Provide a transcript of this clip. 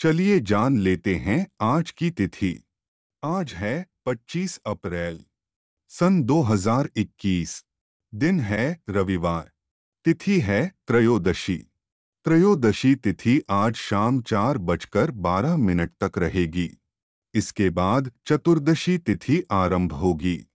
चलिए जान लेते हैं आज की तिथि। आज है 25 अप्रैल, सन 2021 दिन है रविवार, तिथि है त्रयोदशी। त्रयोदशी तिथि आज शाम चार बजकर बारह मिनट तक रहेगी। इसके बाद चतुर्दशी तिथि आरंभ होगी।